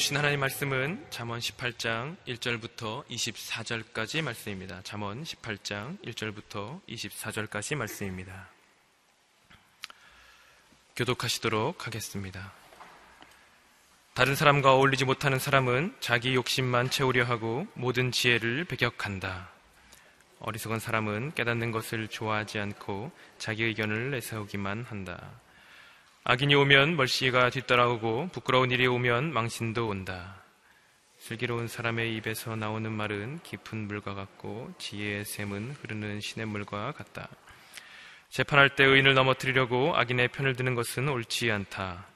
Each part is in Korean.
주신 하나님 말씀은 잠언 18장 1절부터 24절까지 말씀입니다. 잠언 18장 1절부터 24절까지 말씀입니다. 교독하시도록 하겠습니다. 다른 사람과 어울리지 못하는 사람은 자기 욕심만 채우려 하고 모든 지혜를 배격한다. 어리석은 사람은 깨닫는 것을 좋아하지 않고 자기 의견을 내세우기만 한다. 악인이 오면 멀씨가 뒤따라오고 부끄러운 일이 오면 망신도 온다. 슬기로운 사람의 입에서 나오는 말은 깊은 물과 같고 지혜의 샘은 흐르는 시냇물과 같다. 재판할 때 의인을 넘어뜨리려고 악인의 편을 드는 것은 옳지 않다.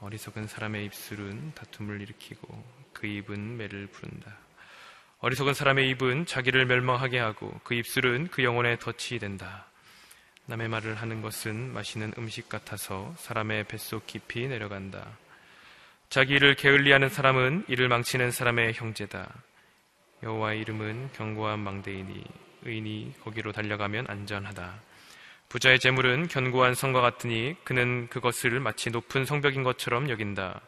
어리석은 사람의 입술은 다툼을 일으키고 그 입은 매를 부른다. 어리석은 사람의 입은 자기를 멸망하게 하고 그 입술은 그 영혼에 덫이 된다. 남의 말을 하는 것은 마시는 음식 같아서 사람의 뱃속 깊이 내려간다. 자기 일을 게을리하는 사람은 이를 망치는 사람의 형제다. 여호와의 이름은 견고한 망대이니 의인이 거기로 달려가면 안전하다. 부자의 재물은 견고한 성과 같으니 그는 그것을 마치 높은 성벽인 것처럼 여긴다.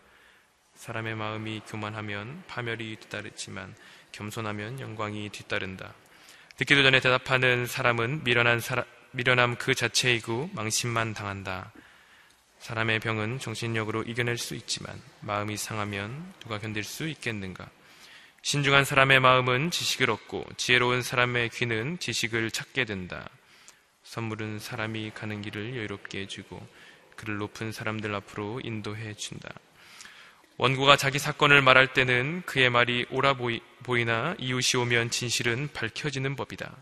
사람의 마음이 교만하면 파멸이 뒤따르지만 겸손하면 영광이 뒤따른다. 듣기도 전에 대답하는 사람은 미련한 사람, 미련함 그 자체이고 망신만 당한다. 사람의 병은 정신력으로 이겨낼 수 있지만 마음이 상하면 누가 견딜 수 있겠는가? 신중한 사람의 마음은 지식을 얻고 지혜로운 사람의 귀는 지식을 찾게 된다. 선물은 사람이 가는 길을 여유롭게 해주고 그를 높은 사람들 앞으로 인도해 준다. 원고가 자기 사건을 말할 때는 그의 말이 옳아 보이나 이웃이 오면 진실은 밝혀지는 법이다.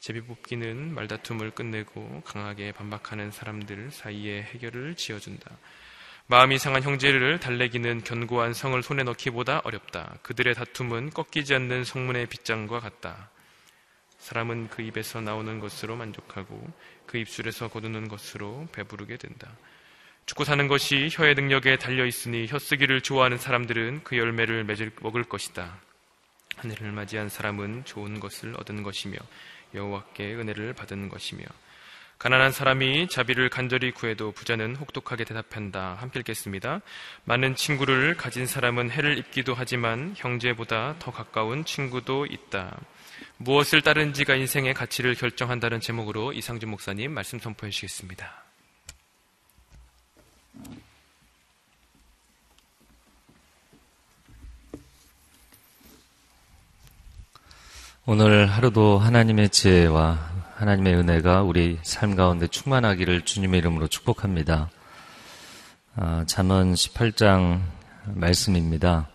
제비 뽑기는 말다툼을 끝내고 강하게 반박하는 사람들 사이에 해결을 지어준다. 마음이 상한 형제를 달래기는 견고한 성을 손에 넣기보다 어렵다. 그들의 다툼은 꺾이지 않는 성문의 빗장과 같다. 사람은 그 입에서 나오는 것으로 만족하고 그 입술에서 거두는 것으로 배부르게 된다. 죽고 사는 것이 혀의 능력에 달려 있으니 혀 쓰기를 좋아하는 사람들은 그 열매를 맺을, 먹을 것이다. 하늘을 맞이한 사람은 좋은 것을 얻은 것이며 여호와께 은혜를 받은 것이며 가난한 사람이 자비를 간절히 구해도 부자는 혹독하게 대답한다. 함께 읽겠습니다. 많은 친구를 가진 사람은 해를 입기도 하지만 형제보다 더 가까운 친구도 있다. 무엇을 따른지가 인생의 가치를 결정한다는 제목으로 이상준 목사님 말씀 선포해 주시겠습니다. 오늘 하루도 하나님의 지혜와 하나님의 은혜가 우리 삶 가운데 충만하기를 주님의 이름으로 축복합니다. 아, 잠언 18장 말씀입니다.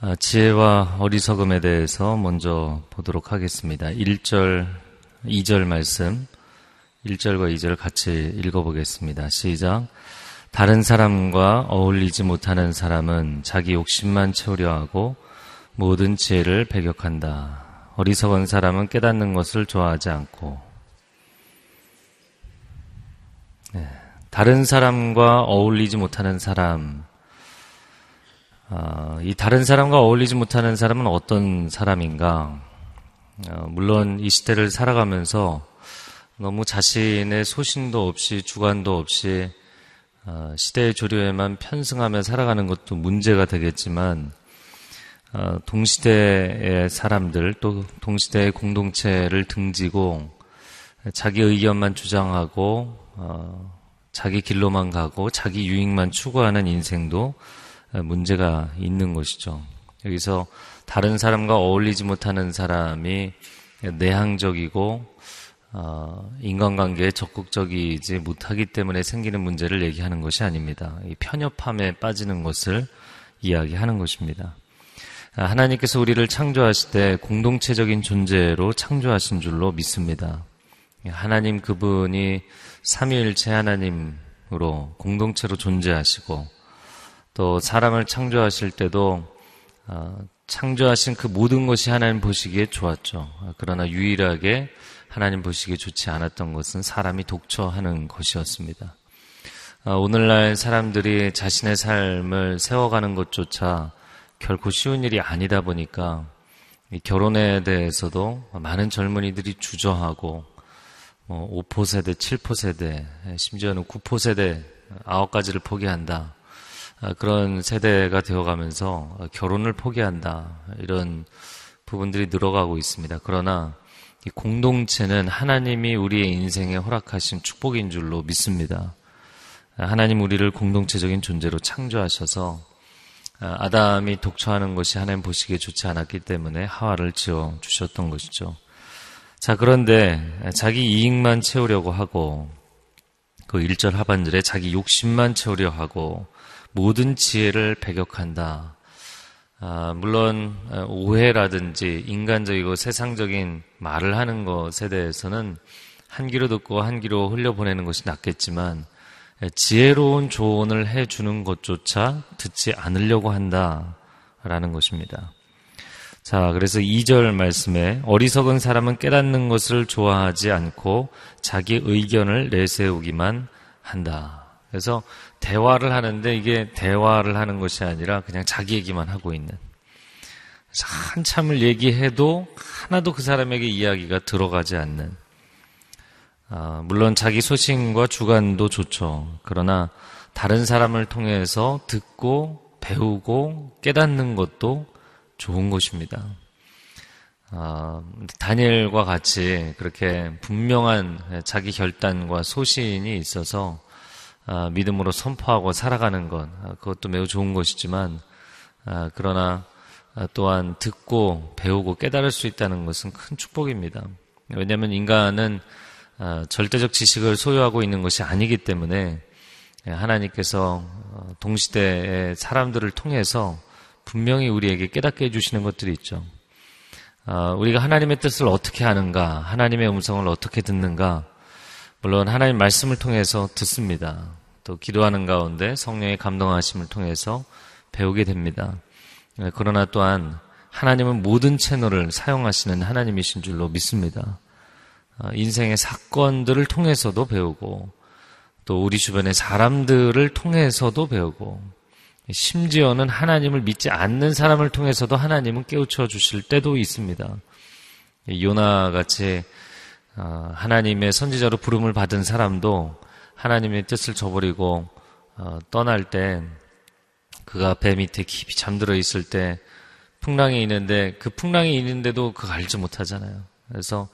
아, 지혜와 어리석음에 대해서 먼저 보도록 하겠습니다. 1절, 2절 말씀, 1절과 2절 같이 읽어보겠습니다. 시작. 다른 사람과 어울리지 못하는 사람은 자기 욕심만 채우려 하고 모든 지혜를 배격한다. 어리석은 사람은 깨닫는 것을 좋아하지 않고, 네. 다른 사람과 어울리지 못하는 사람, 어, 이 다른 사람과 어울리지 못하는 사람은 어떤 사람인가? 어, 물론 이 시대를 살아가면서 너무 자신의 소신도 없이 주관도 없이 어, 시대의 조류에만 편승하며 살아가는 것도 문제가 되겠지만 어, 동시대의 사람들 또 동시대의 공동체를 등지고 자기 의견만 주장하고 어, 자기 길로만 가고 자기 유익만 추구하는 인생도 문제가 있는 것이죠. 여기서 다른 사람과 어울리지 못하는 사람이 내향적이고 어, 인간관계에 적극적이지 못하기 때문에 생기는 문제를 얘기하는 것이 아닙니다. 이 편협함에 빠지는 것을 이야기하는 것입니다. 하나님께서 우리를 창조하실 때 공동체적인 존재로 창조하신 줄로 믿습니다. 하나님 그분이 삼위일체 하나님으로 공동체로 존재하시고 또 사람을 창조하실 때도 어, 창조하신 그 모든 것이 하나님 보시기에 좋았죠. 그러나 유일하게 하나님 보시기에 좋지 않았던 것은 사람이 독처하는 것이었습니다. 어, 오늘날 사람들이 자신의 삶을 세워가는 것조차 결코 쉬운 일이 아니다 보니까 결혼에 대해서도 많은 젊은이들이 주저하고 뭐 5포 세대, 7포 세대, 심지어는 9포 세대 아홉 가지를 포기한다. 그런 세대가 되어가면서 결혼을 포기한다 이런 부분들이 늘어가고 있습니다. 그러나 이 공동체는 하나님이 우리의 인생에 허락하신 축복인 줄로 믿습니다. 하나님 우리를 공동체적인 존재로 창조하셔서 아담이 독처하는 것이 하나님 보시기에 좋지 않았기 때문에 하와를 지어 주셨던 것이죠. 자, 그런데 자기 이익만 채우려고 하고 그 1절 하반절에 자기 욕심만 채우려 하고 모든 지혜를 배격한다. 아, 물론 오해라든지 인간적이고 세상적인 말을 하는 것에 대해서는 한 귀로 듣고 한 귀로 흘려보내는 것이 낫겠지만 지혜로운 조언을 해주는 것조차 듣지 않으려고 한다라는 것입니다. 자, 그래서 2절 말씀에 어리석은 사람은 깨닫는 것을 좋아하지 않고 자기 의견을 내세우기만 한다. 그래서 대화를 하는데 이게 대화를 하는 것이 아니라 그냥 자기 얘기만 하고 있는. 한참을 얘기해도 하나도 그 사람에게 이야기가 들어가지 않는. 아, 물론 자기 소신과 주관도 좋죠. 그러나 다른 사람을 통해서 듣고 배우고 깨닫는 것도 좋은 것입니다. 아, 다니엘과 같이 그렇게 분명한 자기 결단과 소신이 있어서 아, 믿음으로 선포하고 살아가는 것 아, 그것도 매우 좋은 것이지만 아, 그러나 또한 듣고 배우고 깨달을 수 있다는 것은 큰 축복입니다. 왜냐하면 인간은 절대적 지식을 소유하고 있는 것이 아니기 때문에 하나님께서 어, 동시대의 사람들을 통해서 분명히 우리에게 깨닫게 해주시는 것들이 있죠. 우리가 하나님의 뜻을 어떻게 하는가, 하나님의 음성을 어떻게 듣는가, 물론 하나님 말씀을 통해서 듣습니다. 또 기도하는 가운데 성령의 감동하심을 통해서 배우게 됩니다. 네, 그러나 또한 하나님은 모든 채널을 사용하시는 하나님이신 줄로 믿습니다. 아, 인생의 사건들을 통해서도 배우고 또 우리 주변의 사람들을 통해서도 배우고 심지어는 하나님을 믿지 않는 사람을 통해서도 하나님은 깨우쳐 주실 때도 있습니다. 요나 같이 어, 하나님의 선지자로 부름을 받은 사람도 하나님의 뜻을 저버리고 어, 떠날 때 그가 배 밑에 깊이 잠들어 있을 때 풍랑이 있는데 그 풍랑이 있는데도 그가 알지 못하잖아요. 그래서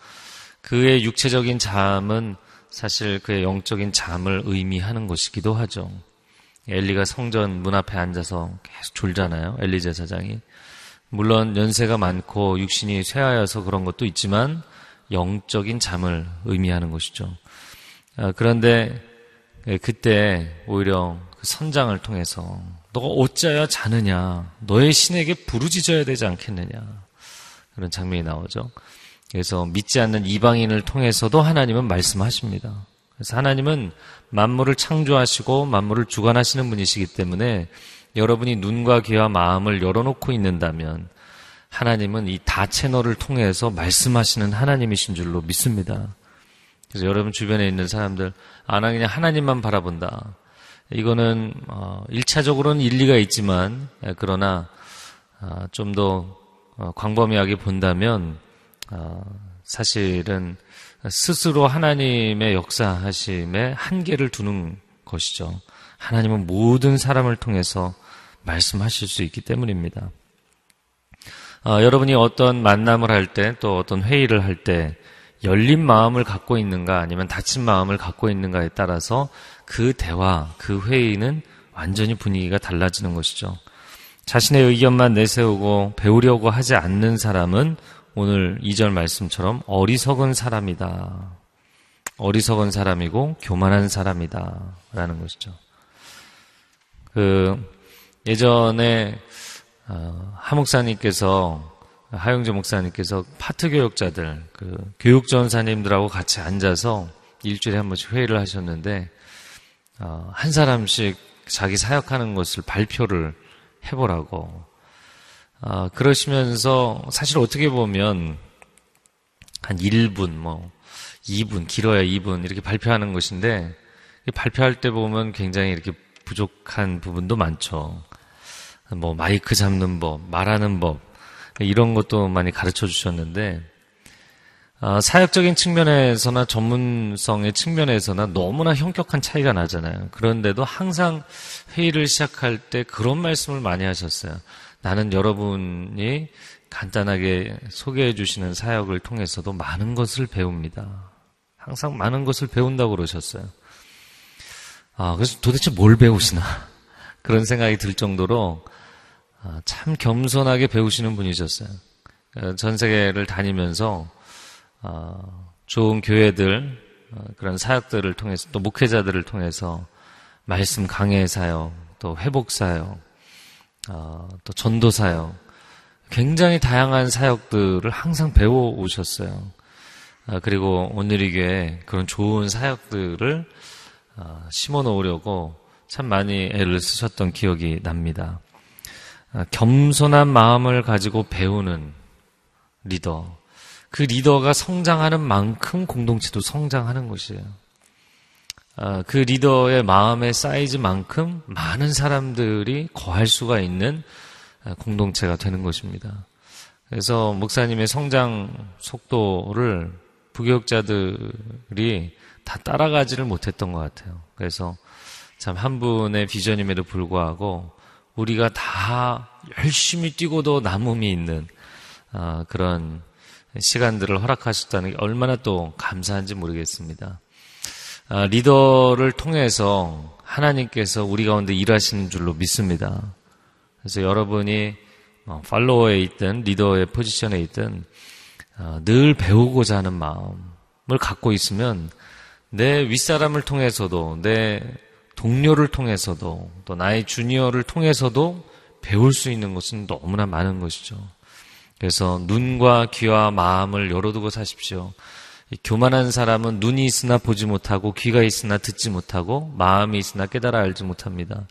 그의 육체적인 잠은 사실 그의 영적인 잠을 의미하는 것이기도 하죠. 엘리가 성전 문 앞에 앉아서 계속 졸잖아요. 엘리 제사장이. 물론 연세가 많고 육신이 쇠하여서 그런 것도 있지만 영적인 잠을 의미하는 것이죠. 아, 그런데 예, 그때 오히려 그 선장을 통해서 너가 어찌하여 자느냐 너의 신에게 부르짖어야 되지 않겠느냐 그런 장면이 나오죠. 그래서 믿지 않는 이방인을 통해서도 하나님은 말씀하십니다. 그래서 하나님은 만물을 창조하시고 만물을 주관하시는 분이시기 때문에 여러분이 눈과 귀와 마음을 열어놓고 있는다면 하나님은 이 다 채널을 통해서 말씀하시는 하나님이신 줄로 믿습니다. 그래서 여러분 주변에 있는 사람들, 아, 나 그냥 하나님만 바라본다. 이거는, 어, 1차적으로는 일리가 있지만, 예, 그러나, 어, 좀더 어, 광범위하게 본다면, 어, 사실은 스스로 하나님의 역사하심에 한계를 두는 것이죠. 하나님은 모든 사람을 통해서 말씀하실 수 있기 때문입니다. 어, 여러분이 어떤 만남을 할 때 또 어떤 회의를 할 때 열린 마음을 갖고 있는가 아니면 닫힌 마음을 갖고 있는가에 따라서 그 대화, 그 회의는 완전히 분위기가 달라지는 것이죠. 자신의 의견만 내세우고 배우려고 하지 않는 사람은 오늘 2절 말씀처럼 어리석은 사람이다. 어리석은 사람이고 교만한 사람이다. 라는 것이죠. 그, 예전에 어, 하 목사님께서 하영재 목사님께서 파트 교육자들 그 교육 전사님들하고 같이 앉아서 일주일에 한 번씩 회의를 하셨는데 어, 한 사람씩 자기 사역하는 것을 발표를 해보라고 어, 그러시면서 사실 어떻게 보면 한 1분 뭐 2분 길어야 2분 이렇게 발표하는 것인데 발표할 때 보면 굉장히 이렇게 부족한 부분도 많죠. 뭐 마이크 잡는 법, 말하는 법 이런 것도 많이 가르쳐 주셨는데 아, 사역적인 측면에서나 전문성의 측면에서나 너무나 현격한 차이가 나잖아요. 그런데도 항상 회의를 시작할 때 그런 말씀을 많이 하셨어요. 나는 여러분이 간단하게 소개해 주시는 사역을 통해서도 많은 것을 배웁니다. 항상 많은 것을 배운다고 그러셨어요. 아, 그래서 도대체 뭘 배우시나? 그런 생각이 들 정도로 아, 참 겸손하게 배우시는 분이셨어요. 어, 전 세계를 다니면서 어, 좋은 교회들 어, 그런 사역들을 통해서 또 목회자들을 통해서 말씀 강해 사역, 또 회복 사역, 또 전도 사역, 굉장히 다양한 사역들을 항상 배워 오셨어요. 그리고 오늘 이게 그런 좋은 사역들을 심어 놓으려고 참 많이 애를 쓰셨던 기억이 납니다. 겸손한 마음을 가지고 배우는 리더. 그 리더가 성장하는 만큼 공동체도 성장하는 것이에요. 아, 그 리더의 마음의 사이즈만큼 많은 사람들이 거할 수가 있는 아, 공동체가 되는 것입니다. 그래서 목사님의 성장 속도를 부교육자들이 다 따라가지를 못했던 것 같아요. 그래서 참 한 분의 비전임에도 불구하고 우리가 다 열심히 뛰고도 남음이 있는 어, 그런 시간들을 허락하셨다는 게 얼마나 또 감사한지 모르겠습니다. 어, 리더를 통해서 하나님께서 우리 가운데 일하시는 줄로 믿습니다. 그래서 여러분이 어, 팔로워에 있든 리더의 포지션에 있든 늘 배우고자 하는 마음을 갖고 있으면 내 윗사람을 통해서도 내 동료를 통해서도 또 나의 주니어를 통해서도 배울 수 있는 것은 너무나 많은 것이죠. 그래서 눈과 귀와 마음을 열어두고 사십시오. 교만한 사람은 눈이 있으나 보지 못하고 귀가 있으나 듣지 못하고 마음이 있으나 깨달아 알지 못합니다.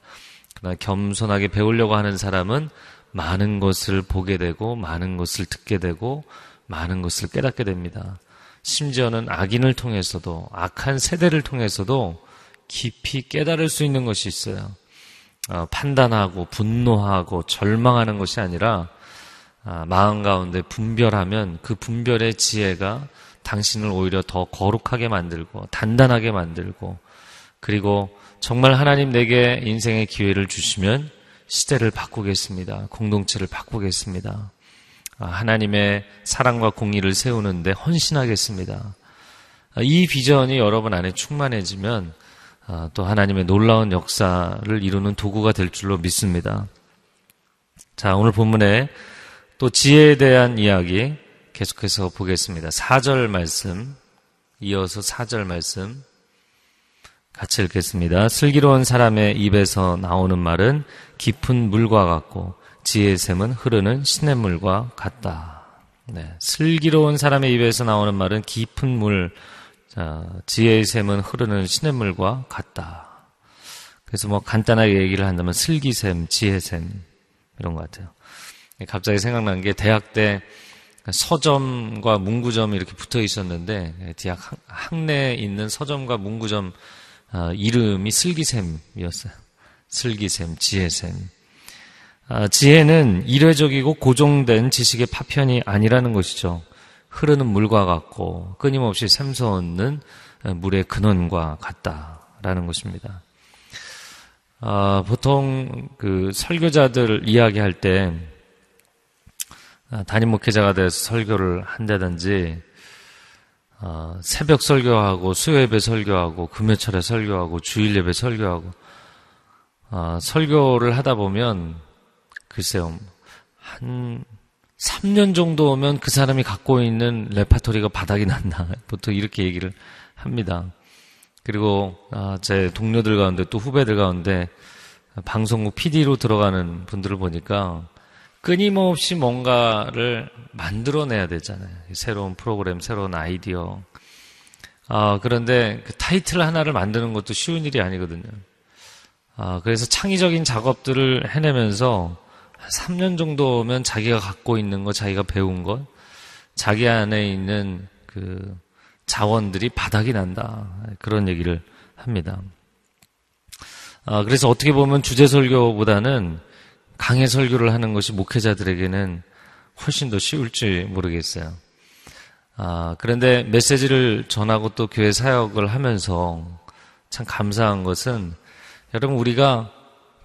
그러나 겸손하게 배우려고 하는 사람은 많은 것을 보게 되고 많은 것을 듣게 되고 많은 것을 깨닫게 됩니다. 심지어는 악인을 통해서도 악한 세대를 통해서도 깊이 깨달을 수 있는 것이 있어요. 어, 판단하고 분노하고 절망하는 것이 아니라 아, 마음 가운데 분별하면 그 분별의 지혜가 당신을 오히려 더 거룩하게 만들고 단단하게 만들고 그리고 정말 하나님 내게 인생의 기회를 주시면 시대를 바꾸겠습니다. 공동체를 바꾸겠습니다. 아, 하나님의 사랑과 공의를 세우는데 헌신하겠습니다. 아, 이 비전이 여러분 안에 충만해지면 또 하나님의 놀라운 역사를 이루는 도구가 될 줄로 믿습니다. 자, 오늘 본문에 또 지혜에 대한 이야기 계속해서 보겠습니다. 4절 말씀, 이어서 4절 말씀 같이 읽겠습니다. 슬기로운 사람의 입에서 나오는 말은 깊은 물과 같고 지혜의 샘은 흐르는 시냇물과 같다. 네. 슬기로운 사람의 입에서 나오는 말은 깊은 물, 자, 지혜의 샘은 흐르는 시냇물과 같다. 그래서 뭐 간단하게 얘기를 한다면 슬기샘, 지혜샘 이런 것 같아요. 갑자기 생각난 게 대학 때 서점과 문구점이 이렇게 붙어 있었는데 대학 학내에 있는 서점과 문구점 어, 이름이 슬기샘이었어요. 슬기샘, 지혜샘. 아, 지혜는 일회적이고 고정된 지식의 파편이 아니라는 것이죠. 흐르는 물과 같고 끊임없이 샘솟는 물의 근원과 같다라는 것입니다. 아, 보통 그 설교자들 이야기할 때 아, 담임 목회자가 돼서 설교를 한다든지 어, 새벽 설교하고 수요예배 설교하고 금요철에 설교하고 주일 예배 설교하고 어, 설교를 하다 보면 글쎄요 한 3년 정도 오면 그 사람이 갖고 있는 레파토리가 바닥이 난다 보통 이렇게 얘기를 합니다. 그리고 아, 제 동료들 가운데 또 후배들 가운데 방송국 PD로 들어가는 분들을 보니까 끊임없이 뭔가를 만들어내야 되잖아요. 새로운 프로그램, 새로운 아이디어. 아, 그런데 그 타이틀 하나를 만드는 것도 쉬운 일이 아니거든요. 아, 그래서 창의적인 작업들을 해내면서 3년 정도면 자기가 갖고 있는 것, 자기가 배운 것, 자기 안에 있는 그 자원들이 바닥이 난다. 그런 얘기를 합니다. 아, 그래서 어떻게 보면 주제 설교보다는 강해 설교를 하는 것이 목회자들에게는 훨씬 더 쉬울지 모르겠어요. 아, 그런데 메시지를 전하고 또 교회 사역을 하면서 참 감사한 것은 여러분 우리가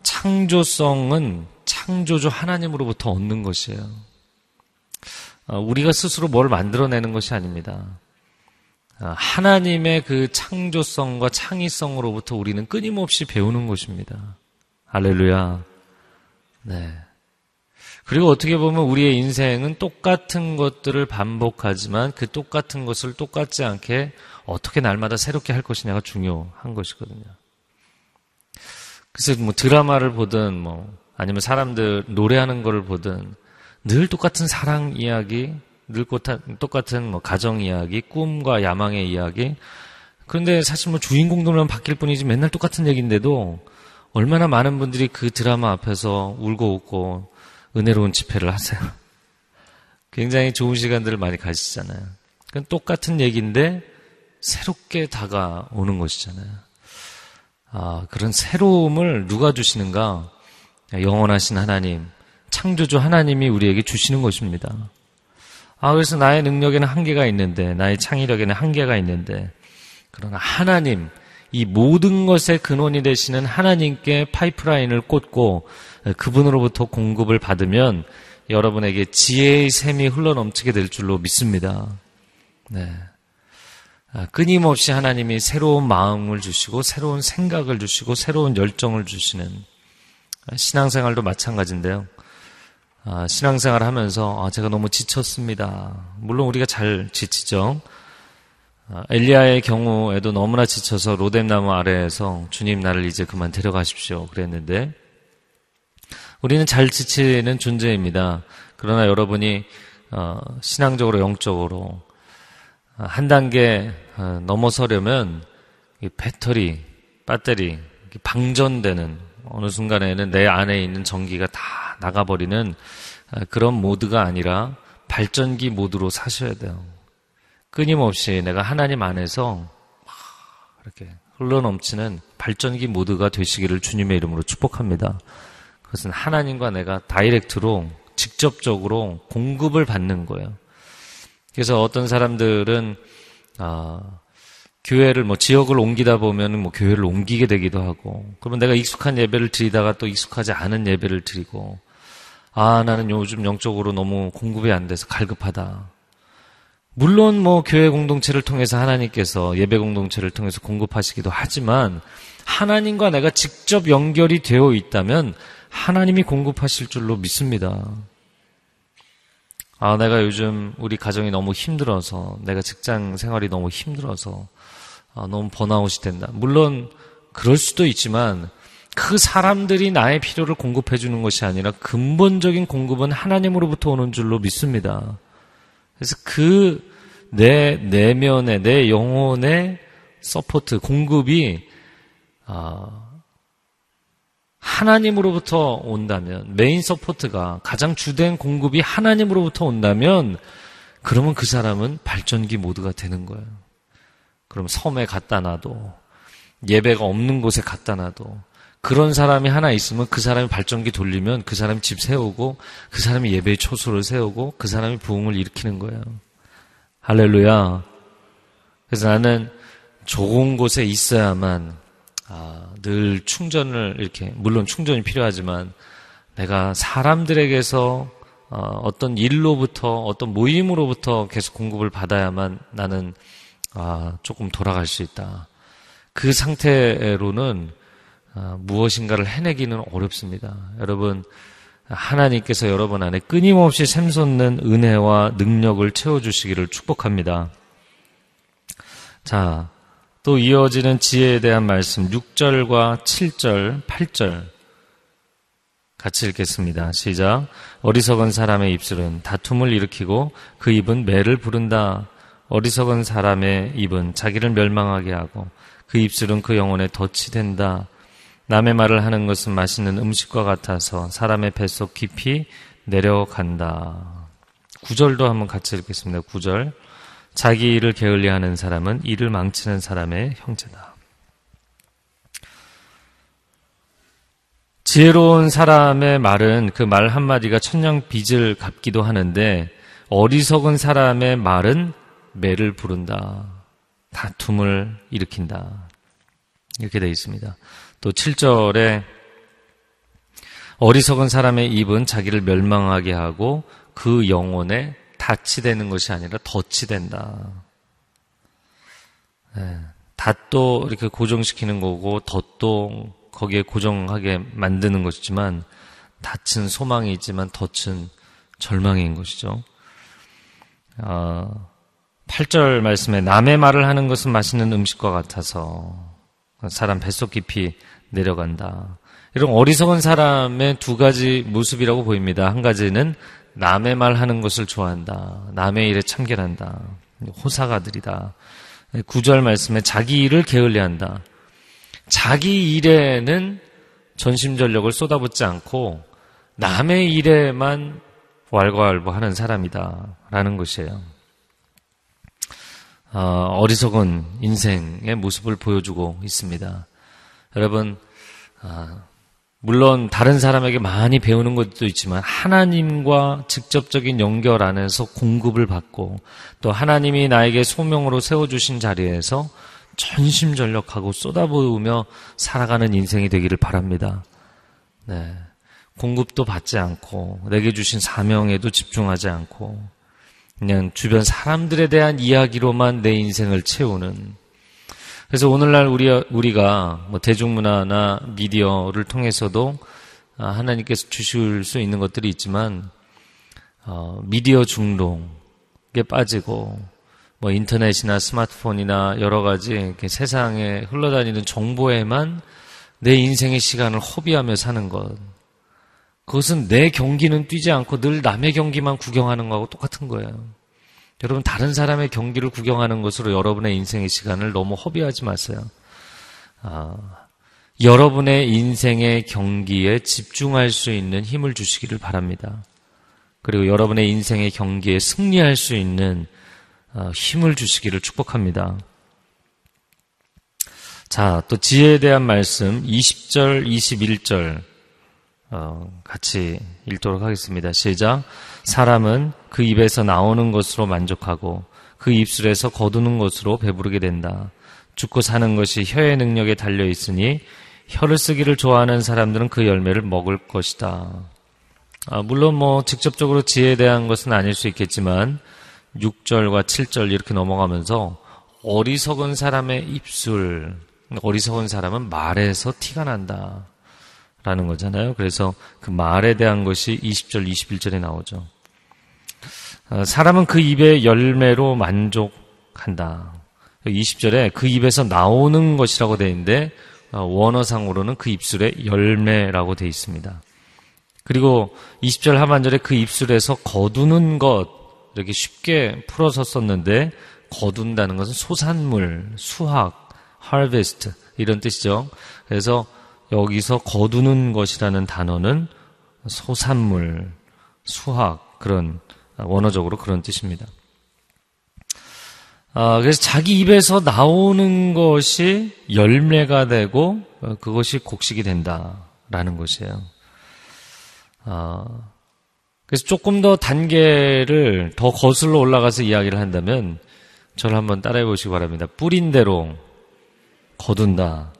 창조성은 창조주 하나님으로부터 얻는 것이에요. 아, 우리가 스스로 뭘 만들어내는 것이 아닙니다. 아, 하나님의 그 창조성과 창의성으로부터 우리는 끊임없이 배우는 것입니다. 할렐루야. 네. 그리고 어떻게 보면 우리의 인생은 똑같은 것들을 반복하지만 그 똑같은 것을 똑같지 않게 어떻게 날마다 새롭게 할 것이냐가 중요한 것이거든요. 그래서 뭐 드라마를 보든 뭐 아니면 사람들 노래하는 거를 보든 늘 똑같은 사랑 이야기, 늘 똑같은 뭐 가정 이야기, 꿈과 야망의 이야기. 그런데 사실 뭐 주인공들만 바뀔 뿐이지 맨날 똑같은 얘기인데도 얼마나 많은 분들이 그 드라마 앞에서 울고 웃고 은혜로운 집회를 하세요. 굉장히 좋은 시간들을 많이 가지잖아요. 그건 똑같은 얘기인데 새롭게 다가오는 것이잖아요. 아, 그런 새로움을 누가 주시는가? 영원하신 하나님, 창조주 하나님이 우리에게 주시는 것입니다. 아, 그래서 나의 능력에는 한계가 있는데, 나의 창의력에는 한계가 있는데, 그러나 하나님, 이 모든 것의 근원이 되시는 하나님께 파이프라인을 꽂고 그분으로부터 공급을 받으면 여러분에게 지혜의 샘이 흘러넘치게 될 줄로 믿습니다. 네. 아, 끊임없이 하나님이 새로운 마음을 주시고 새로운 생각을 주시고 새로운 열정을 주시는 신앙생활도 마찬가지인데요. 아, 신앙생활 하면서 아, 제가 너무 지쳤습니다. 물론 우리가 잘 지치죠. 아, 엘리야의 경우에도 너무나 지쳐서 로뎀나무 아래에서 주님 나를 이제 그만 데려가십시오. 그랬는데 우리는 잘 지치는 존재입니다. 그러나 여러분이 어, 신앙적으로 영적으로 어, 한 단계 어, 넘어서려면 배터리, 배터리 방전되는 어느 순간에는 내 안에 있는 전기가 다 나가버리는 그런 모드가 아니라 발전기 모드로 사셔야 돼요. 끊임없이 내가 하나님 안에서 이렇게 흘러넘치는 발전기 모드가 되시기를 주님의 이름으로 축복합니다. 그것은 하나님과 내가 다이렉트로 직접적으로 공급을 받는 거예요. 그래서 어떤 사람들은 아, 교회를 뭐 지역을 옮기다 보면 뭐 교회를 옮기게 되기도 하고 그러면 내가 익숙한 예배를 드리다가 또 익숙하지 않은 예배를 드리고 아 나는 요즘 영적으로 너무 공급이 안 돼서 갈급하다. 물론 뭐 교회 공동체를 통해서 하나님께서 예배 공동체를 통해서 공급하시기도 하지만 하나님과 내가 직접 연결이 되어 있다면 하나님이 공급하실 줄로 믿습니다. 아, 내가 요즘 우리 가정이 너무 힘들어서, 내가 직장 생활이 너무 힘들어서, 아, 너무 번아웃이 된다. 물론, 그럴 수도 있지만, 그 사람들이 나의 필요를 공급해 주는 것이 아니라 근본적인 공급은 하나님으로부터 오는 줄로 믿습니다. 그래서 그 내 내면의 내 영혼의 support 공급이 아, 하나님으로부터 온다면 main support가 가장 주된 공급이 하나님으로부터 온다면 그러면 그 사람은 발전기 모드가 되는 거예요. 그럼 섬에 갖다 놔도 예배가 없는 곳에 갖다 놔도 그런 사람이 하나 있으면 그 사람이 발전기 돌리면 그 사람이 집 세우고 그 사람이 예배의 초소를 세우고 그 사람이 부흥을 일으키는 거예요. 할렐루야. 그래서 나는 좋은 곳에 있어야만 아, 늘 충전을 이렇게 물론 충전이 필요하지만 내가 사람들에게서 어, 어떤 일로부터 어떤 모임으로부터 계속 공급을 받아야만 나는 아, 조금 돌아갈 수 있다. 그 상태로는 아, 무엇인가를 해내기는 어렵습니다. 여러분, 하나님께서 여러분 안에 끊임없이 샘솟는 은혜와 능력을 채워주시기를 축복합니다. 자, 또 이어지는 지혜에 대한 말씀 6절과 7절, 8절 같이 읽겠습니다. 시작. 어리석은 사람의 입술은 다툼을 일으키고 그 입은 매를 부른다. 어리석은 사람의 입은 자기를 멸망하게 하고 그 입술은 그 영혼에 덫이 된다. 남의 말을 하는 것은 맛있는 음식과 같아서 사람의 뱃속 깊이 내려간다. 구절도 한번 같이 읽겠습니다. 구절. 자기 일을 게을리 하는 사람은 일을 망치는 사람의 형제다. 지혜로운 사람의 말은 그 말 한마디가 천냥 빚을 갚기도 하는데 어리석은 사람의 말은 매를 부른다. 다툼을 일으킨다. 이렇게 되어 있습니다. 또 7절에 어리석은 사람의 입은 자기를 멸망하게 하고 그 영혼에 닻이 되는 것이 아니라 덫이 된다. 네, 닷도 이렇게 고정시키는 거고 덫도 거기에 고정하게 만드는 것이지만 닻은 소망이 있지만 덫은 절망인 것이죠. 어, 8절 말씀에 남의 말을 하는 것은 맛있는 음식과 같아서 사람 뱃속 깊이 내려간다. 이런 어리석은 사람의 두 가지 모습이라고 보입니다. 한 가지는 남의 말 하는 것을 좋아한다. 남의 일에 참견한다. 호사가들이다. 구절 말씀에 자기 일을 게을리 한다. 자기 일에는 전심전력을 쏟아붓지 않고 남의 일에만 왈가왈부하는 사람이다. 라는 것이에요. 어, 어리석은 인생의 모습을 보여주고 있습니다. 여러분, 어, 물론 다른 사람에게 많이 배우는 것도 있지만 하나님과 직접적인 연결 안에서 공급을 받고 또 하나님이 나에게 소명으로 세워주신 자리에서 전심전력하고 쏟아부으며 살아가는 인생이 되기를 바랍니다. 네. 공급도 받지 않고 내게 주신 사명에도 집중하지 않고 그냥 주변 사람들에 대한 이야기로만 내 인생을 채우는 그래서 오늘날 우리, 우리가 뭐 대중문화나 미디어를 통해서도 아, 하나님께서 주실 수 있는 것들이 있지만, 어, 미디어 중독에 빠지고, 뭐 인터넷이나 스마트폰이나 여러 가지 세상에 흘러다니는 정보에만 내 인생의 시간을 허비하며 사는 것. 그것은 내 경기는 뛰지 않고 늘 남의 경기만 구경하는 거하고 똑같은 거예요. 여러분 다른 사람의 경기를 구경하는 것으로 여러분의 인생의 시간을 너무 허비하지 마세요. 아, 여러분의 인생의 경기에 집중할 수 있는 힘을 주시기를 바랍니다. 그리고 여러분의 인생의 경기에 승리할 수 있는 어, 힘을 주시기를 축복합니다. 자, 또 지혜에 대한 말씀 20절, 21절 어, 같이 읽도록 하겠습니다. 시작. 사람은 그 입에서 나오는 것으로 만족하고 그 입술에서 거두는 것으로 배부르게 된다. 죽고 사는 것이 혀의 능력에 달려 있으니 혀를 쓰기를 좋아하는 사람들은 그 열매를 먹을 것이다. 아, 물론 뭐 직접적으로 지혜에 대한 것은 아닐 수 있겠지만 6절과 7절 이렇게 넘어가면서 어리석은 사람의 입술, 어리석은 사람은 말에서 티가 난다. 라는 거잖아요. 그래서 그 말에 대한 것이 20절, 21절에 나오죠. 어, 사람은 그 입의 열매로 만족한다. 20절에 그 입에서 나오는 것이라고 되어 있는데 어, 원어상으로는 그 입술의 열매라고 되어 있습니다. 그리고 20절 하반절에 그 입술에서 거두는 것 이렇게 쉽게 풀어서 썼는데 거둔다는 것은 소산물, 수확, harvest 이런 뜻이죠. 그래서 여기서 거두는 것이라는 단어는 소산물, 수학 그런 원어적으로 그런 뜻입니다. 아, 그래서 자기 입에서 나오는 것이 열매가 되고 어, 그것이 곡식이 된다라는 것이에요. 아, 그래서 조금 더 단계를 더 거슬러 올라가서 이야기를 한다면 저를 한번 따라해 보시기 바랍니다. 뿌린 대로 거둔다.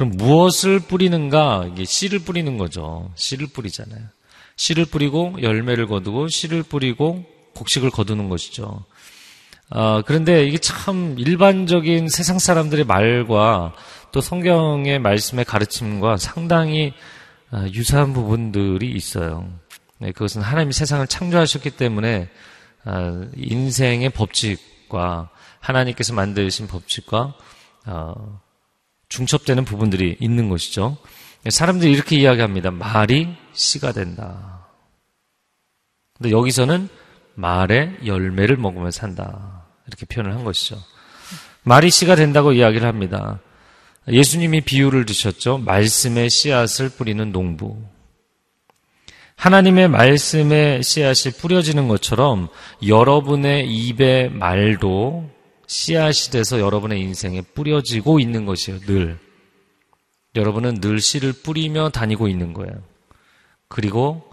그럼 무엇을 뿌리는가? 이게 씨를 뿌리는 거죠. 씨를 뿌리잖아요. 씨를 뿌리고 열매를 거두고 씨를 뿌리고 곡식을 거두는 것이죠. 아, 그런데 이게 참 일반적인 세상 사람들의 말과 또 성경의 말씀의 가르침과 상당히 아, 유사한 부분들이 있어요. 네, 그것은 하나님이 세상을 창조하셨기 때문에 아, 인생의 법칙과 하나님께서 만드신 법칙과 어, 중첩되는 부분들이 있는 것이죠. 사람들이 이렇게 이야기합니다. 말이 씨가 된다. 근데 여기서는 말의 열매를 먹으며 산다. 이렇게 표현을 한 것이죠. 말이 씨가 된다고 이야기를 합니다. 예수님이 비유를 드셨죠. 말씀의 씨앗을 뿌리는 농부. 하나님의 말씀의 씨앗이 뿌려지는 것처럼 여러분의 입의 말도 씨앗이 돼서 여러분의 인생에 뿌려지고 있는 것이에요, 늘. 여러분은 늘 씨를 뿌리며 다니고 있는 거예요. 그리고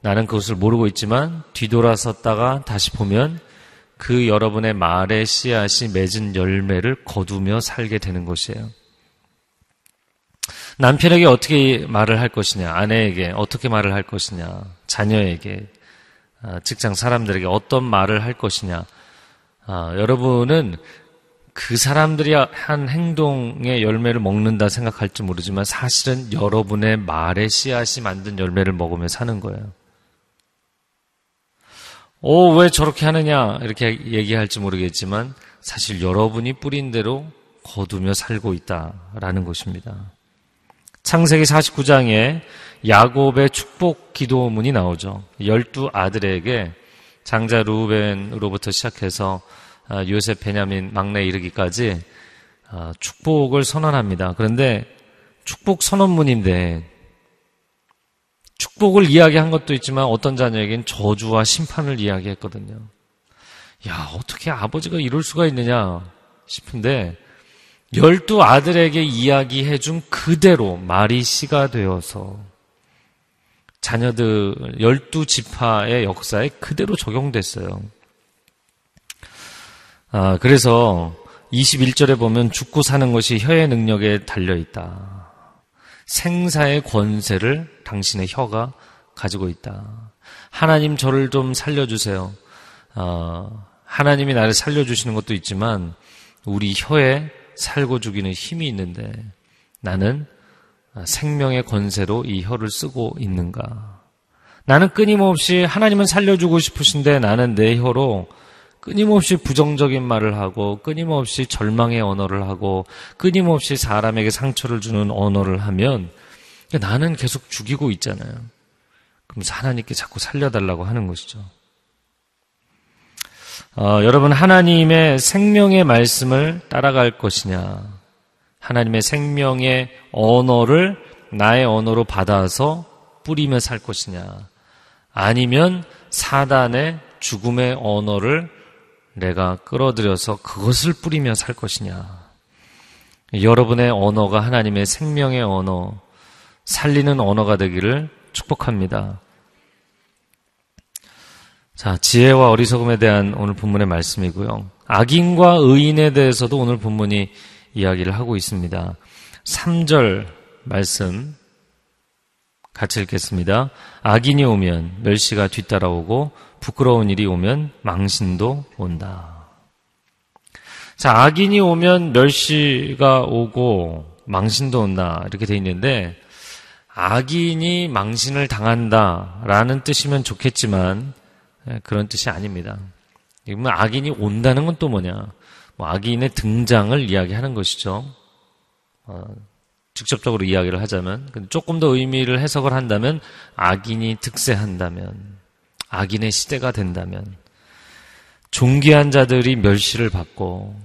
나는 그것을 모르고 있지만 뒤돌아섰다가 다시 보면 그 여러분의 말의 씨앗이 맺은 열매를 거두며 살게 되는 것이에요. 남편에게 어떻게 말을 할 것이냐, 아내에게 어떻게 말을 할 것이냐, 자녀에게, 아, 직장 사람들에게 어떤 말을 할 것이냐. 아, 여러분은 그 사람들이 한 행동의 열매를 먹는다 생각할지 모르지만 사실은 여러분의 말의 씨앗이 만든 열매를 먹으며 사는 거예요. 오, 왜 저렇게 하느냐? 이렇게 얘기할지 모르겠지만 사실 여러분이 뿌린 대로 거두며 살고 있다라는 것입니다. 창세기 49장에 야곱의 축복 기도문이 나오죠. 열두 아들에게 장자 루벤으로부터 시작해서 아, 요셉 베냐민 막내 이르기까지 아, 축복을 선언합니다. 그런데 축복 선언문인데 축복을 이야기한 것도 있지만 어떤 자녀에겐 저주와 심판을 이야기했거든요. 야, 어떻게 아버지가 이럴 수가 있느냐 싶은데 열두 아들에게 이야기해준 그대로 말이 씨가 되어서 자녀들 열두 지파의 역사에 그대로 적용됐어요. 아, 그래서 21절에 보면 죽고 사는 것이 혀의 능력에 달려 있다. 생사의 권세를 당신의 혀가 가지고 있다. 하나님 저를 좀 살려주세요. 어, 하나님이 나를 살려주시는 것도 있지만 우리 혀에 살고 죽이는 힘이 있는데 나는 생명의 권세로 이 혀를 쓰고 있는가? 나는 끊임없이 하나님은 살려주고 싶으신데 나는 내 혀로 끊임없이 부정적인 말을 하고 끊임없이 절망의 언어를 하고 끊임없이 사람에게 상처를 주는 언어를 하면 나는 계속 죽이고 있잖아요. 그럼 하나님께 자꾸 살려달라고 하는 것이죠. 어, 여러분 하나님의 생명의 말씀을 따라갈 것이냐 하나님의 생명의 언어를 나의 언어로 받아서 뿌리며 살 것이냐 아니면 사단의 죽음의 언어를 내가 끌어들여서 그것을 뿌리며 살 것이냐. 여러분의 언어가 하나님의 생명의 언어, 살리는 언어가 되기를 축복합니다. 자, 지혜와 어리석음에 대한 오늘 본문의 말씀이고요. 악인과 의인에 대해서도 오늘 본문이 이야기를 하고 있습니다. 3절 말씀 같이 읽겠습니다. 악인이 오면 멸시가 뒤따라오고 부끄러운 일이 오면 망신도 온다. 자, 악인이 오면 멸시가 오고 망신도 온다. 이렇게 돼 있는데, 악인이 망신을 당한다라는 뜻이면 좋겠지만, 예, 그런 뜻이 아닙니다. 이러면 악인이 온다는 건 또 뭐냐? 뭐 악인의 등장을 이야기하는 것이죠. 어, 직접적으로 이야기를 하자면 조금 더 의미를 해석을 한다면 악인이 득세한다면 악인의 시대가 된다면 존귀한 자들이 멸시를 받고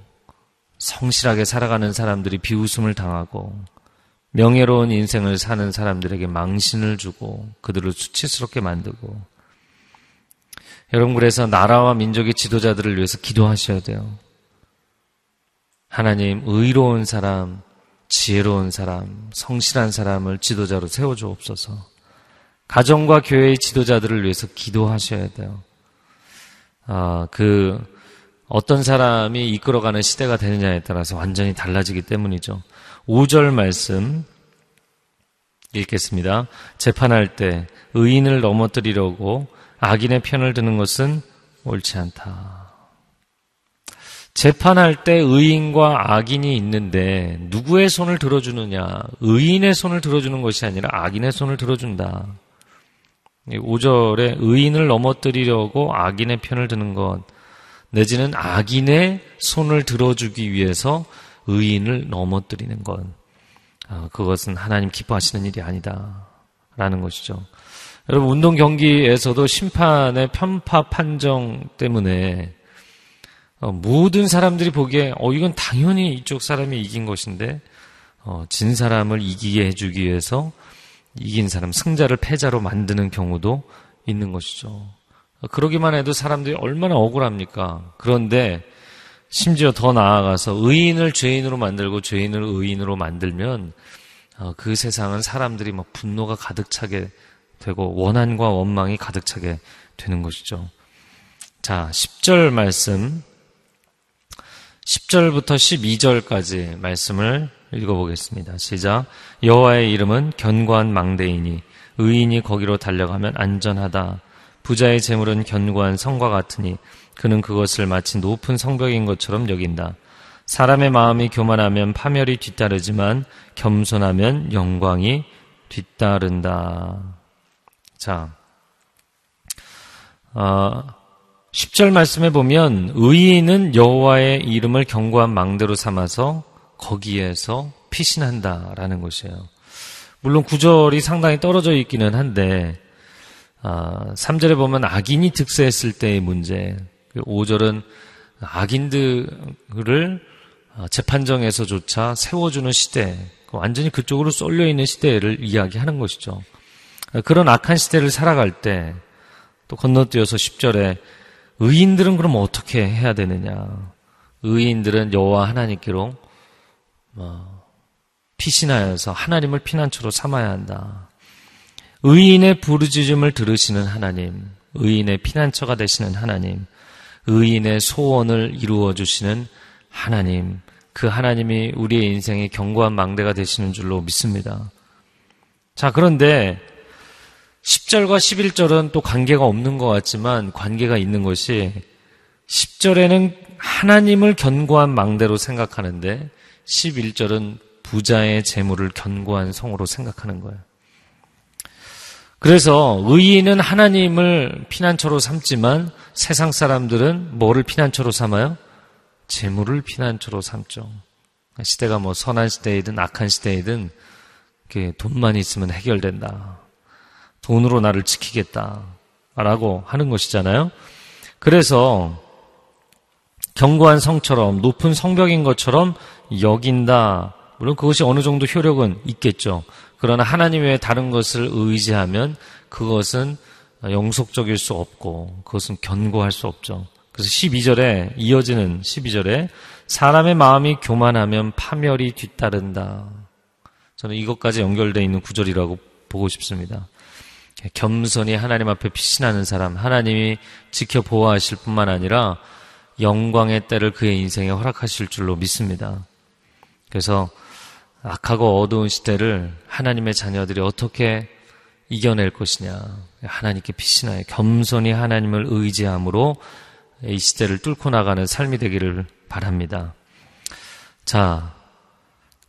성실하게 살아가는 사람들이 비웃음을 당하고 명예로운 인생을 사는 사람들에게 망신을 주고 그들을 수치스럽게 만들고 여러분 그래서 나라와 민족의 지도자들을 위해서 기도하셔야 돼요. 하나님 의로운 사람, 지혜로운 사람, 성실한 사람을 지도자로 세워주옵소서. 가정과 교회의 지도자들을 위해서 기도하셔야 돼요. 아, 그, 어떤 사람이 이끌어가는 시대가 되느냐에 따라서 완전히 달라지기 때문이죠. 5절 말씀 읽겠습니다. 재판할 때 의인을 넘어뜨리려고 악인의 편을 드는 것은 옳지 않다. 재판할 때 의인과 악인이 있는데 누구의 손을 들어주느냐? 의인의 손을 들어주는 것이 아니라 악인의 손을 들어준다. 5절에 의인을 넘어뜨리려고 악인의 편을 드는 것, 내지는 악인의 손을 들어주기 위해서 의인을 넘어뜨리는 것. 아, 그것은 하나님 기뻐하시는 일이 아니다. 라는 것이죠. 여러분, 운동 경기에서도 심판의 편파 판정 때문에 어, 모든 사람들이 보기에 어 이건 당연히 이쪽 사람이 이긴 것인데 어, 진 사람을 이기게 해주기 위해서 이긴 사람 승자를 패자로 만드는 경우도 있는 것이죠. 어, 그러기만 해도 사람들이 얼마나 억울합니까? 그런데 심지어 더 나아가서 의인을 죄인으로 만들고 죄인을 의인으로 만들면 어, 그 세상은 사람들이 막 분노가 가득 차게 되고 원한과 원망이 가득 차게 되는 것이죠. 자, 10절 말씀 10절부터 12절까지 말씀을 읽어보겠습니다. 시작. 여호와의 이름은 견고한 망대이니 의인이 거기로 달려가면 안전하다. 부자의 재물은 견고한 성과 같으니 그는 그것을 마치 높은 성벽인 것처럼 여긴다. 사람의 마음이 교만하면 파멸이 뒤따르지만 겸손하면 영광이 뒤따른다. 자, 어, 10절 말씀에 보면 의인은 여호와의 이름을 견고한 망대로 삼아서 거기에서 피신한다라는 것이에요. 물론 구절이 상당히 떨어져 있기는 한데 아, 3절에 보면 악인이 득세했을 때의 문제, 5절은 그 악인들을 아, 재판정에서조차 세워주는 시대, 그 완전히 그쪽으로 쏠려 있는 시대를 이야기하는 것이죠. 그런 악한 시대를 살아갈 때 또 건너뛰어서 10절에 의인들은 그럼 어떻게 해야 되느냐? 의인들은 여호와 하나님께로 뭐 피신하여서 하나님을 피난처로 삼아야 한다. 의인의 부르짖음을 들으시는 하나님, 의인의 피난처가 되시는 하나님, 의인의 소원을 이루어 주시는 하나님, 그 하나님이 우리의 인생의 견고한 망대가 되시는 줄로 믿습니다. 자, 그런데 10절과 11절은 또 관계가 없는 것 같지만 관계가 있는 것이 10절에는 하나님을 견고한 망대로 생각하는데 11절은 부자의 재물을 견고한 성으로 생각하는 거예요. 그래서 의인은 하나님을 피난처로 삼지만 세상 사람들은 뭐를 피난처로 삼아요? 재물을 피난처로 삼죠. 시대가 뭐 선한 시대이든 악한 시대이든 돈만 있으면 해결된다. 돈으로 나를 지키겠다. 라고 하는 것이잖아요. 그래서 견고한 성처럼 높은 성벽인 것처럼 여긴다. 물론 그것이 어느 정도 효력은 있겠죠. 그러나 하나님 외에 다른 것을 의지하면 그것은 영속적일 수 없고 그것은 견고할 수 없죠. 그래서 12절에 이어지는 12절에 사람의 마음이 교만하면 파멸이 뒤따른다. 저는 이것까지 연결되어 있는 구절이라고 보고 싶습니다. 겸손히 하나님 앞에 피신하는 사람, 하나님이 지켜 보호하실 뿐만 아니라 영광의 때를 그의 인생에 허락하실 줄로 믿습니다. 그래서 악하고 어두운 시대를 하나님의 자녀들이 어떻게 이겨낼 것이냐. 하나님께 피신하여 겸손히 하나님을 의지함으로 이 시대를 뚫고 나가는 삶이 되기를 바랍니다. 자,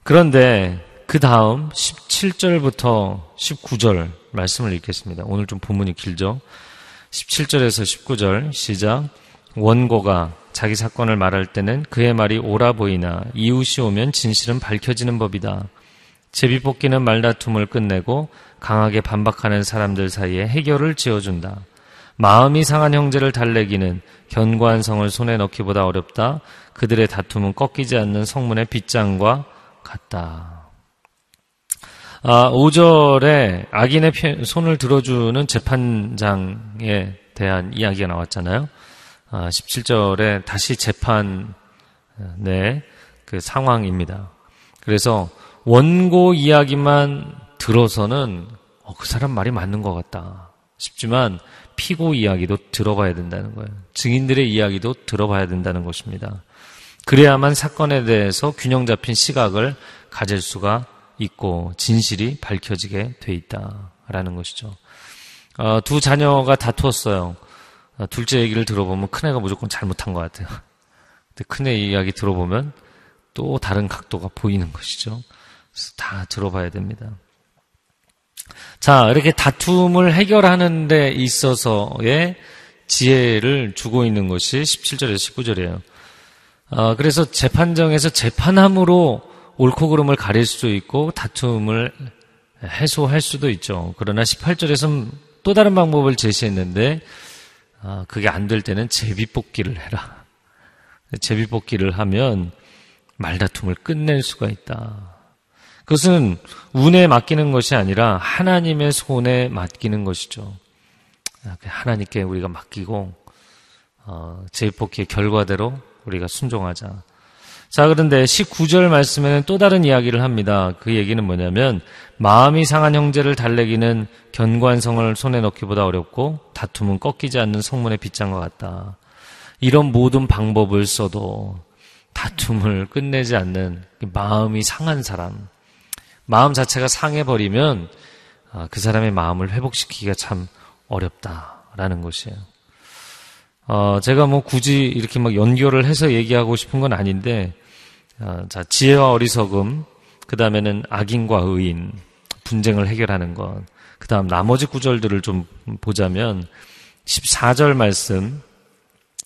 그런데 그 다음 17절부터 19절 말씀을 읽겠습니다. 오늘 좀 본문이 길죠? 17절에서 19절 시작. 원고가 자기 사건을 말할 때는 그의 말이 옳아 보이나 이웃이 오면 진실은 밝혀지는 법이다. 제비뽑기는 말다툼을 끝내고 강하게 반박하는 사람들 사이에 해결을 지어준다. 마음이 상한 형제를 달래기는 견고한 성을 손에 넣기보다 어렵다. 그들의 다툼은 꺾이지 않는 성문의 빗장과 같다. 아, 5절에 악인의 손을 들어주는 재판장에 대한 이야기가 나왔잖아요. 아, 17절에 다시 재판의 그 상황입니다. 그래서 원고 이야기만 들어서는 어, 그 사람 말이 맞는 것 같다 싶지만 피고 이야기도 들어봐야 된다는 거예요. 증인들의 이야기도 들어봐야 된다는 것입니다. 그래야만 사건에 대해서 균형 잡힌 시각을 가질 수가 있고 진실이 밝혀지게 돼 있다라는 것이죠. 어, 두 자녀가 다투었어요. 어, 둘째 얘기를 들어보면 큰애가 무조건 잘못한 것 같아요. 근데 큰애 이야기 들어보면 또 다른 각도가 보이는 것이죠. 다 들어봐야 됩니다. 자, 이렇게 다툼을 해결하는 데 있어서의 지혜를 주고 있는 것이 17절에서 19절이에요. 어, 그래서 재판정에서 재판함으로 옳고 그름을 가릴 수도 있고 다툼을 해소할 수도 있죠. 그러나 18절에서는 또 다른 방법을 제시했는데 아, 그게 안 될 때는 제비뽑기를 해라. 제비뽑기를 하면 말다툼을 끝낼 수가 있다. 그것은 운에 맡기는 것이 아니라 하나님의 손에 맡기는 것이죠. 아, 하나님께 우리가 맡기고 어, 제비뽑기의 결과대로 우리가 순종하자. 자, 그런데 19절 말씀에는 또 다른 이야기를 합니다. 그 얘기는 뭐냐면, 마음이 상한 형제를 달래기는 견고한 성을 손에 넣기보다 어렵고, 다툼은 꺾이지 않는 성문의 빗장과 같다. 이런 모든 방법을 써도 다툼을 끝내지 않는 마음이 상한 사람, 마음 자체가 상해버리면 아, 그 사람의 마음을 회복시키기가 참 어렵다라는 것이에요. 어, 제가 뭐 굳이 이렇게 막 연결을 해서 얘기하고 싶은 건 아닌데, 어, 자, 지혜와 어리석음, 그 다음에는 악인과 의인, 분쟁을 해결하는 것, 그 다음 나머지 구절들을 좀 보자면, 14절 말씀,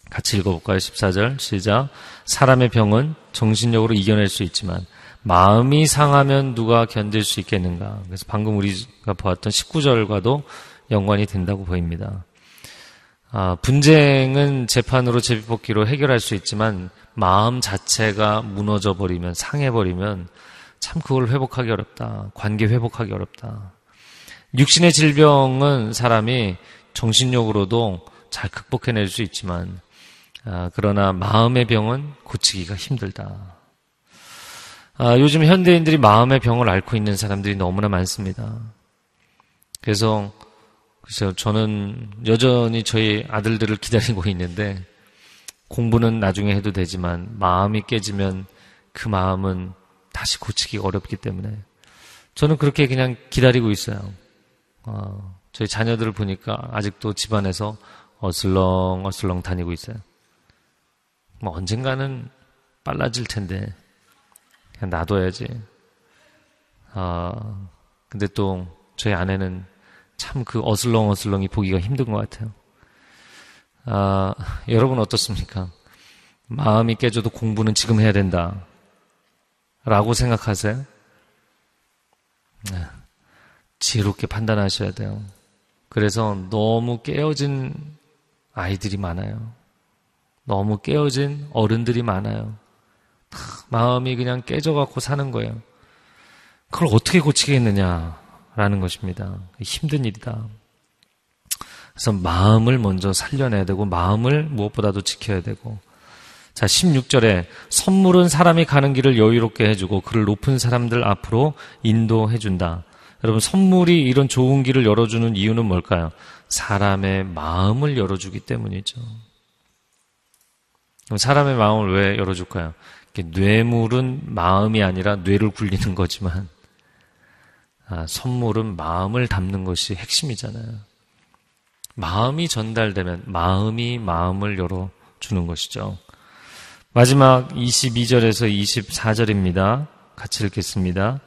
같이 읽어볼까요? 14절, 시작. 사람의 병은 정신력으로 이겨낼 수 있지만, 마음이 상하면 누가 견딜 수 있겠는가? 그래서 방금 우리가 보았던 19절과도 연관이 된다고 보입니다. 아, 분쟁은 재판으로 제비뽑기로 해결할 수 있지만 마음 자체가 무너져 버리면 상해 버리면 참 그걸 회복하기 어렵다. 관계 회복하기 어렵다. 육신의 질병은 사람이 정신력으로도 잘 극복해낼 수 있지만 아, 그러나 마음의 병은 고치기가 힘들다. 아, 요즘 현대인들이 마음의 병을 앓고 있는 사람들이 너무나 많습니다. 그래서 글쎄요, 저는 여전히 저희 아들들을 기다리고 있는데 공부는 나중에 해도 되지만 마음이 깨지면 그 마음은 다시 고치기 어렵기 때문에 저는 그렇게 그냥 기다리고 있어요. 어, 저희 자녀들을 보니까 아직도 집안에서 어슬렁 어슬렁 다니고 있어요. 뭐 언젠가는 빨라질 텐데 그냥 놔둬야지. 아 근데 또 저희 아내는 참 그 어슬렁어슬렁이 보기가 힘든 것 같아요. 아, 여러분 어떻습니까? 마음이 깨져도 공부는 지금 해야 된다. 라고 생각하세요? 네. 지혜롭게 판단하셔야 돼요. 그래서 너무 깨어진 아이들이 많아요. 너무 깨어진 어른들이 많아요. 마음이 그냥 깨져갖고 사는 거예요. 그걸 어떻게 고치겠느냐? 라는 것입니다. 힘든 일이다. 그래서 마음을 먼저 살려내야 되고, 마음을 무엇보다도 지켜야 되고, 자, 16절에 선물은 사람이 가는 길을 여유롭게 해주고, 그를 높은 사람들 앞으로 인도해준다. 여러분, 선물이 이런 좋은 길을 열어주는 이유는 뭘까요? 사람의 마음을 열어주기 때문이죠. 그럼 사람의 마음을 왜 열어줄까요? 뇌물은 마음이 아니라 뇌를 굴리는 거지만, 아, 선물은 마음을 담는 것이 핵심이잖아요. 마음이 전달되면 마음이 마음을 열어주는 것이죠. 마지막 22절에서 24절입니다. 같이 읽겠습니다.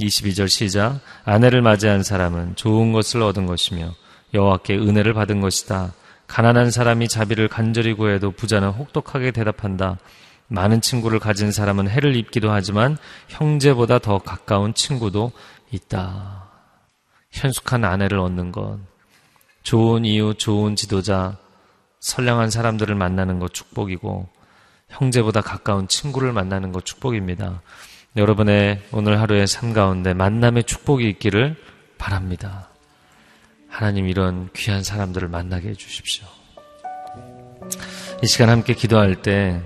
22절 시작. 아내를 맞이한 사람은 좋은 것을 얻은 것이며 여호와께 은혜를 받은 것이다. 가난한 사람이 자비를 간절히 구해도 부자는 혹독하게 대답한다. 많은 친구를 가진 사람은 해를 입기도 하지만 형제보다 더 가까운 친구도 있다. 현숙한 아내를 얻는 것, 좋은 이유, 좋은 지도자, 선량한 사람들을 만나는 것 축복이고, 형제보다 가까운 친구를 만나는 것 축복입니다. 여러분의 오늘 하루의 삶 가운데 만남의 축복이 있기를 바랍니다. 하나님 이런 귀한 사람들을 만나게 해주십시오. 이 시간 함께 기도할 때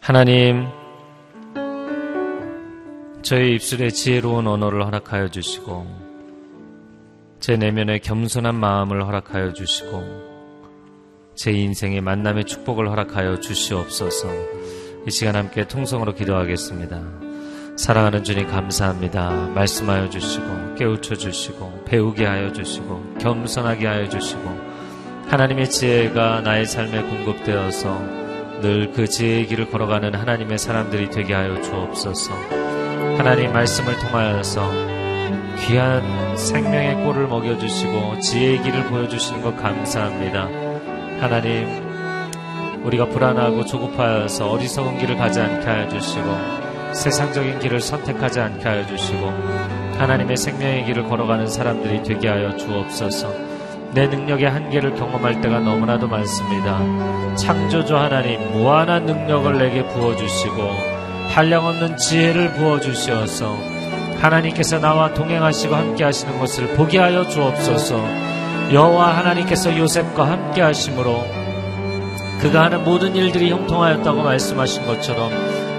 하나님 저의 입술에 지혜로운 언어를 허락하여 주시고 제 내면에 겸손한 마음을 허락하여 주시고 제 인생의 만남의 축복을 허락하여 주시옵소서. 이 시간 함께 통성으로 기도하겠습니다. 사랑하는 주님 감사합니다. 말씀하여 주시고 깨우쳐 주시고 배우게 하여 주시고 겸손하게 하여 주시고 하나님의 지혜가 나의 삶에 공급되어서 늘 그 지혜의 길을 걸어가는 하나님의 사람들이 되게 하여 주옵소서. 하나님 말씀을 통하여서 귀한 생명의 꼴을 먹여주시고 지혜의 길을 보여주시는 것 감사합니다. 하나님, 우리가 불안하고 조급하여서 어리석은 길을 가지 않게 하여 주시고 세상적인 길을 선택하지 않게 하여 주시고 하나님의 생명의 길을 걸어가는 사람들이 되게 하여 주옵소서. 내 능력의 한계를 경험할 때가 너무나도 많습니다. 창조주 하나님 무한한 능력을 내게 부어주시고 한량없는 지혜를 부어주시어서 하나님께서 나와 동행하시고 함께 하시는 것을 보게 하여 주옵소서 여호와 하나님께서 요셉과 함께 하심으로 그가 하는 모든 일들이 형통하였다고 말씀하신 것처럼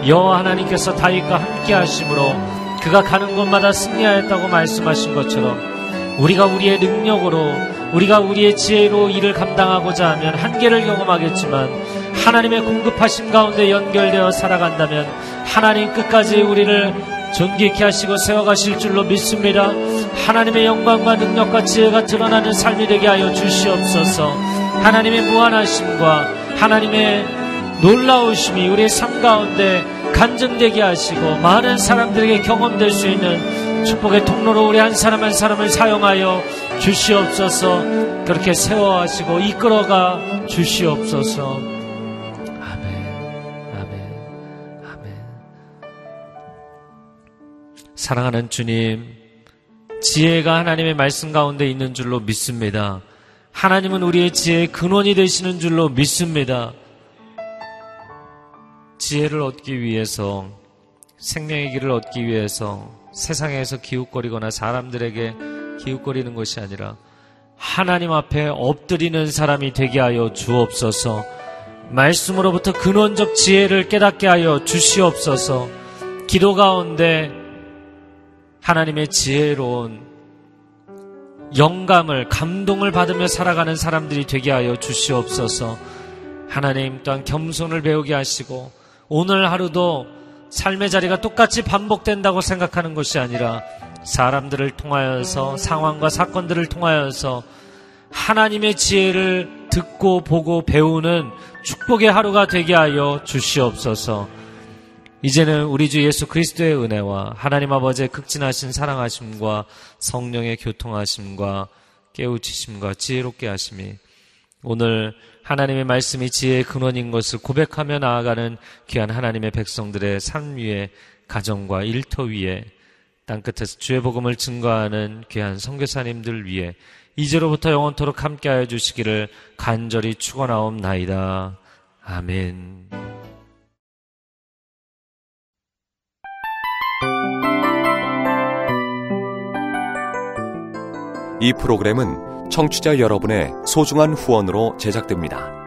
여호와 하나님께서 다윗과 함께 하심으로 그가 가는 곳마다 승리하였다고 말씀하신 것처럼 우리가 우리의 능력으로 우리가 우리의 지혜로 일을 감당하고자 하면 한계를 경험하겠지만 하나님의 공급하심 가운데 연결되어 살아간다면 하나님 끝까지 우리를 존귀케 하시고 세워가실 줄로 믿습니다. 하나님의 영광과 능력과 지혜가 드러나는 삶이 되게 하여 주시옵소서. 하나님의 무한하심과 하나님의 놀라우심이 우리의 삶 가운데 간증되게 하시고 많은 사람들에게 경험될 수 있는 축복의 통로로 우리 한 사람 한 사람을 사용하여 주시옵소서. 그렇게 세워하시고 이끌어가 주시옵소서. 아멘. 아멘. 아멘. 사랑하는 주님 지혜가 하나님의 말씀 가운데 있는 줄로 믿습니다. 하나님은 우리의 지혜의 근원이 되시는 줄로 믿습니다. 지혜를 얻기 위해서 생명의 길을 얻기 위해서 세상에서 기웃거리거나 사람들에게 기웃거리는 것이 아니라 하나님 앞에 엎드리는 사람이 되게 하여 주옵소서. 말씀으로부터 근원적 지혜를 깨닫게 하여 주시옵소서. 기도 가운데 하나님의 지혜로운 영감을, 감동을 받으며 살아가는 사람들이 되게 하여 주시옵소서. 하나님 또한 겸손을 배우게 하시고 오늘 하루도 삶의 자리가 똑같이 반복된다고 생각하는 것이 아니라 사람들을 통하여서 상황과 사건들을 통하여서 하나님의 지혜를 듣고 보고 배우는 축복의 하루가 되게 하여 주시옵소서. 이제는 우리 주 예수 그리스도의 은혜와 하나님 아버지의 극진하신 사랑하심과 성령의 교통하심과 깨우치심과 지혜롭게 하심이 오늘 하나님의 말씀이 지혜의 근원인 것을 고백하며 나아가는 귀한 하나님의 백성들의 삶 위에 가정과 일터 위에 땅끝에서 주의 복음을 증거하는 귀한 선교사님들 위해 이제로부터 영원토록 함께하여 주시기를 간절히 축원하옵나이다. 아멘. 이 프로그램은 청취자 여러분의 소중한 후원으로 제작됩니다.